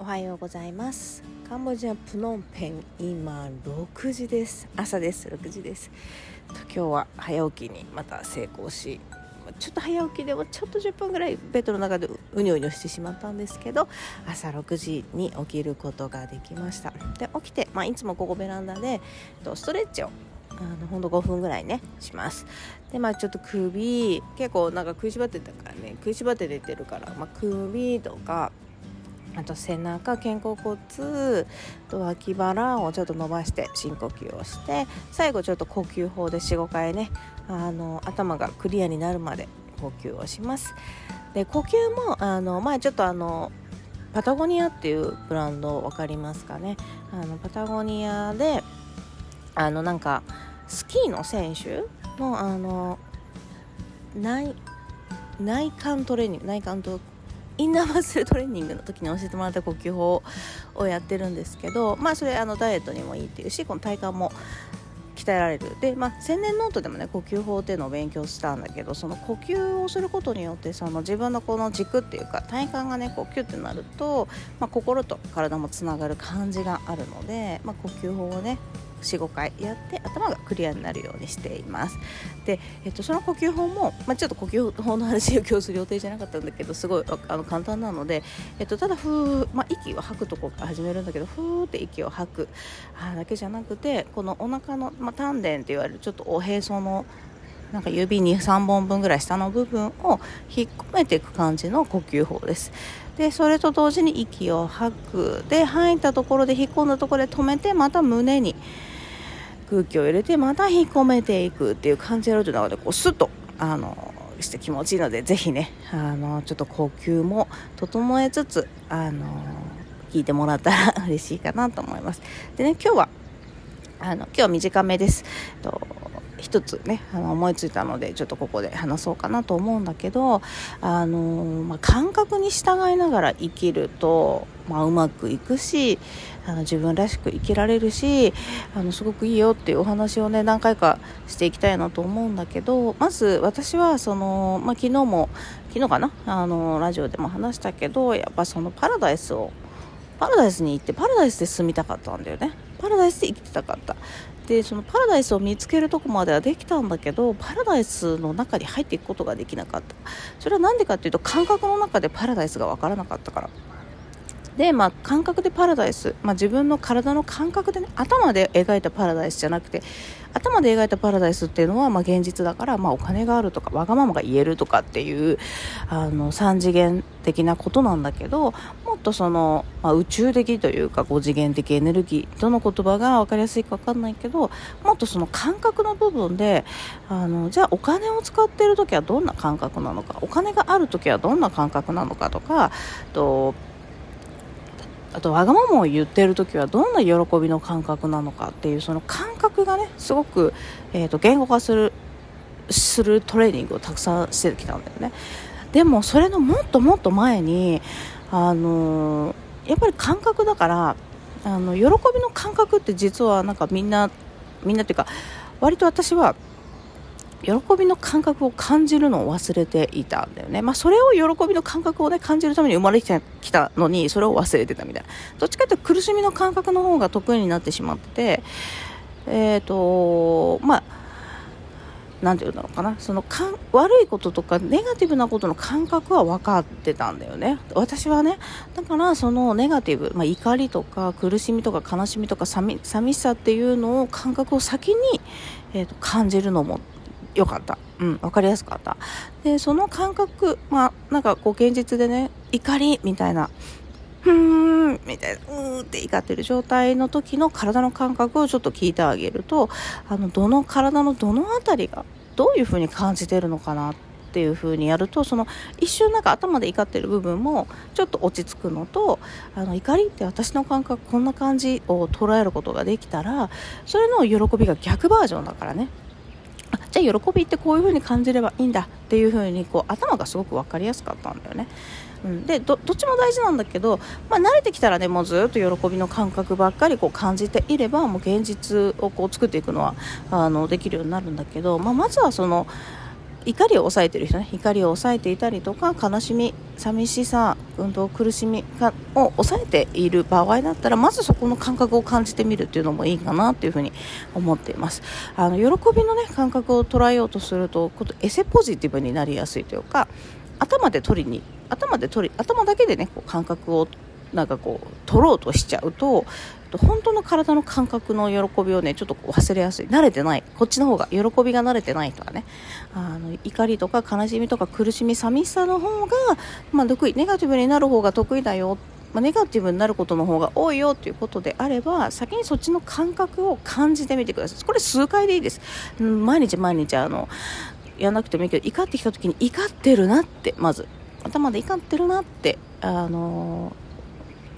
おはようございます。カンボジアプノンペン今6時です。朝です。6時です。今日は早起きにまた成功しちょっと早起きでもちょっと10分ぐらいベッドの中でうにょうにょしてしまったんですけど朝6時に起きることができました。で起きて、まあ、いつもここベランダでストレッチをあのほんと5分ぐらいねします。でまあちょっと首結構なんか食いしばってたからね食いしばって出てるから、まあ、首とかあと背中肩甲骨と脇腹をちょっと伸ばして深呼吸をして最後ちょっと呼吸法で45回ねあの頭がクリアになるまで呼吸をします。で呼吸もあの前ちょっとあのパタゴニアっていうブランド分かりますかね。あのパタゴニアであのなんかスキーの選手のあの内内観トレーニング内観インナーマッスルトレーニングの時に教えてもらった呼吸法をやってるんですけどまあそれあのダイエットにもいいっていうしこの体幹も鍛えられる。で、まあ、千年ノートでもね呼吸法っていうのを勉強したんだけどその呼吸をすることによってその自分のこの軸っていうか体幹がねこうキュッてなると、まあ、心と体もつながる感じがあるので、まあ、呼吸法をね45回やって頭がクリアになるようにしています。で、えっと、その呼吸法も、まあ、ちょっと呼吸法の話を今日する予定じゃなかったんだけどすごいあの簡単なので、えっと、ただふー、まあ、息を吐くとこから始めるんだけどふーって息を吐くあだけじゃなくてこのお腹の、まあ、丹田って言われるちょっとおへそのなんか指に3本分ぐらい下の部分を引っ込めていく感じの呼吸法です。でそれと同時に息を吐く。で吐いたところで引っ込んだところで止めてまた胸に空気を入れてまた引っ込めていくっていう感じでやるというのでこうスッとあのして気持ちいいのでぜひねあのちょっと呼吸も整えつつあの聞いてもらったら嬉しいかなと思います。でね今日はあの今日短めです。と一つねあの思いついたのでちょっとここで話そうかなと思うんだけどあの、まあ、感覚に従いながら生きると、まあ、うまくいくしあの自分らしく生きられるしあのすごくいいよっていうお話をね何回かしていきたいなと思うんだけどまず私はその、まあ、昨日も昨日かなあのラジオでも話したけどやっぱそのパラダイスをパラダイスに行ってパラダイスで住みたかったんだよね。パラダイスで生きてたかった。でそのパラダイスを見つけるとこまではできたんだけどパラダイスの中に入っていくことができなかった。それは何でかっていうと感覚の中でパラダイスが分からなかったから。で、まあ、感覚でパラダイス、まあ、自分の体の感覚でね頭で描いたパラダイスじゃなくて頭で描いたパラダイスっていうのは、まあ、現実だから、まあ、お金があるとかわがままが言えるとかっていうあの3次元的なことなんだけどもとその、まあ、宇宙的というか5次元的エネルギーどの言葉が分かりやすいか分かんないけどもっとその感覚の部分であのじゃあお金を使っている時はどんな感覚なのかお金がある時はどんな感覚なのかとかとあとわがままを言っている時はどんな喜びの感覚なのかっていうその感覚がねすごく、えーと、言語化するするトレーニングをたくさんしてきたんだよね。でもそれのもっともっと前にあの、やっぱり感覚だからあの喜びの感覚って実はなんかみんなみんなっていうか割と私は喜びの感覚を感じるのを忘れていたんだよね。まあ、それを喜びの感覚をね、感じるために生まれてきたのに、それを忘れてたみたいな。どっちかというと苦しみの感覚の方が得意になってしまって、えっ、ー、と、まあ、なんて言うんだろうかな。そのかん、悪いこととかネガティブなことの感覚は分かってたんだよね。私はね。だから、そのネガティブ、まあ、怒りとか苦しみとか悲しみとか寂しさっていうのを感覚を先に、えーと感じるのも良かった。うん、分かりやすかった。で、その感覚、まあ、なんかこう現実でね、怒りみたいな、ふーん、みたいな、うって怒ってる状態の時の体の感覚をちょっと聞いてあげると、あの、どの体のどの辺りが、どういう風に感じてるのかなっていう風にやるとその一瞬なんか頭で怒ってる部分もちょっと落ち着くのとあの怒りって私の感覚こんな感じを捉えることができたらそれの喜びが逆バージョンだからねじゃあ喜びってこういう風に感じればいいんだっていう風にこう頭がすごく分かりやすかったんだよね。うん、でどっちも大事なんだけど、まあ、慣れてきたらねもうずっと喜びの感覚ばっかりこう感じていればもう現実をこう作っていくのはあのできるようになるんだけど、まあ、まずはその怒りを抑えてる人ね。怒りを抑えていたりとか悲しみ寂しさ運動苦しみを抑えている場合だったらまずそこの感覚を感じてみるっていうのもいいかなっていうふうに思っています。あの喜びのね感覚を捉えようとするとエセポジティブになりやすいというか頭で取りに頭で取り頭だけでねこう感覚をなんかこう取ろうとしちゃうと本当の体の感覚の喜びをねちょっと忘れやすい。慣れてない。こっちの方が喜びが慣れてないとかね。あの怒りとか悲しみとか苦しみ寂しさの方が、まあ、得意。ネガティブになる方が得意だよ。まあ、ネガティブになることの方が多いよということであれば先にそっちの感覚を感じてみてください。これ数回でいいです、毎日毎日あのやらなくてもいいけど怒ってきた時に怒ってるなってまず。頭で怒ってるなってあの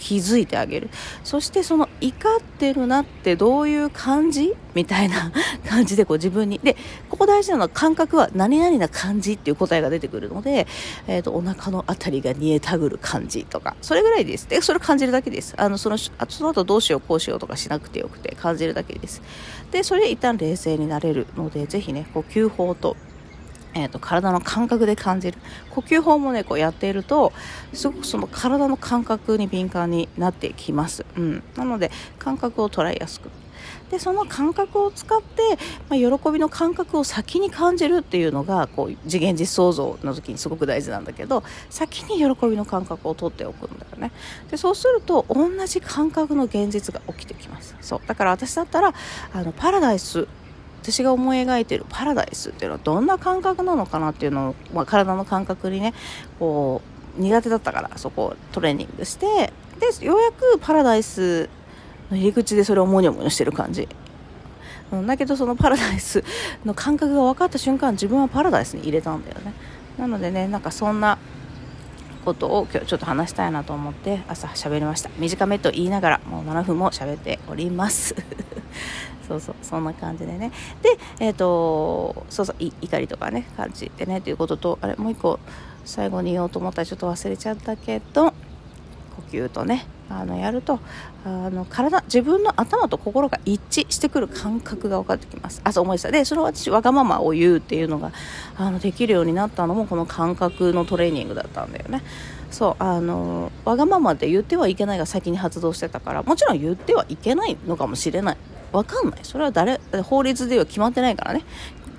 気づいてあげる。そしてその怒ってるなってどういう感じみたいな 感じでこう自分に。でここ大事なのは感覚は何々な感じっていう答えが出てくるので、えーと、お腹の辺りが煮えたぐる感じとかそれぐらいです。でそれを感じるだけです。あのそのあその後どうしようこうしようとかしなくてよくて感じるだけです。でそれで一旦冷静になれるのでぜひね呼吸法とえーと、体の感覚で感じる。呼吸法もねこうやっているとすごくその体の感覚に敏感になってきます、うん、なので感覚を捉えやすく。でその感覚を使って、まあ、喜びの感覚を先に感じるっていうのがこう次元実創造の時にすごく大事なんだけど先に喜びの感覚を取っておくんだよね。でそうすると同じ感覚の現実が起きてきます。そう。だから私だったらあのパラダイス私が思い描いてるパラダイスっていうのはどんな感覚なのかなっていうのを、まあ、体の感覚にねこう苦手だったからそこをトレーニングしてでようやくパラダイスの入り口でそれをモニョモニョしてる感じ、うん、だけどそのパラダイスの感覚が分かった瞬間自分はパラダイスに入れたんだよね。なのでねなんかそんなことを今日ちょっと話したいなと思って朝喋りました。短めと言いながらもう7分も喋っております。そうそうそんな感じでね。でえっ、ー、とそうそう怒りとかね感じてねということとあれもう一個最後に言おうと思ったらちょっと忘れちゃったけど吸とねあのやるとあの体自分の頭と心が一致してくる感覚が分かってきます。あそう思い出した。でそれを私わがままを言うっていうのがあのできるようになったのもこの感覚のトレーニングだったんだよね。そうあのわがままで言ってはいけないが先に発動してたからもちろん言ってはいけないのかもしれない。わかんない。それは誰法律では決まってないからね。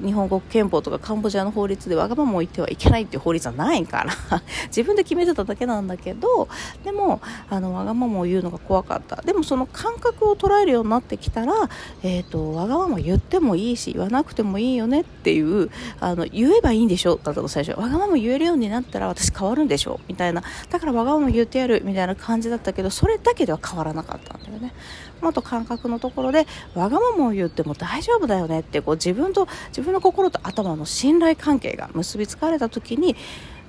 日本国憲法とかカンボジアの法律でわがままを言ってはいけないっていう法律はないから 自分で決めてただけなんだけどでもあのわがままを言うのが怖かった。でもその感覚を捉えるようになってきたら、えーと、わがまま言ってもいいし言わなくてもいいよねっていうあの言えばいいんでしょだったの最初。わがまま言えるようになったら私変わるんでしょみたいな。だからわがまま言ってやる。みたいな感じだったけどそれだけでは変わらなかったんだよね。もっと感覚のところでわがままを言っても大丈夫だよねってこう自分と自分の心と頭の信頼関係が結びつかれた時に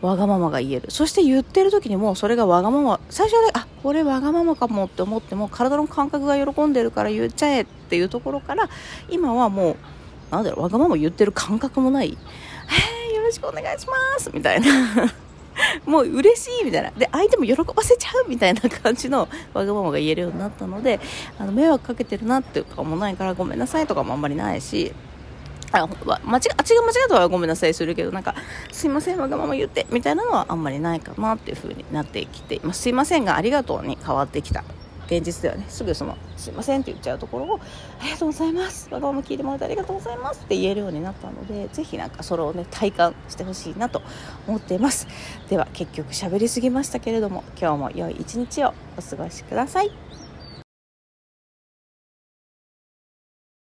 わがままが言える。そして言ってる時にもそれがわがまま最初はねあこれわがままかもって思っても体の感覚が喜んでるから言っちゃえっていうところから今はもうなんだろうわがまま言ってる感覚もない。えー、よろしくお願いしますみたいな。もう嬉しいみたいな。で相手も喜ばせちゃうみたいな感じのわがままが言えるようになったのであの迷惑かけてるなっていうかもないからごめんなさいとかもあんまりないし。あ間違あっちが間違ったらごめんなさい。するけどなんかすいませんわがまま言ってみたいなのはあんまりないかなっていう風になってきてます。すいませんがありがとうに変わってきた現実ではね。すぐその「すいません」って言っちゃうところを「ありがとうございます。わがまま聞いてもらってありがとうございます」って言えるようになったのでぜひなんかそれをね体感してほしいなと思っています。では結局喋りすぎましたけれども今日も良い一日をお過ごしください。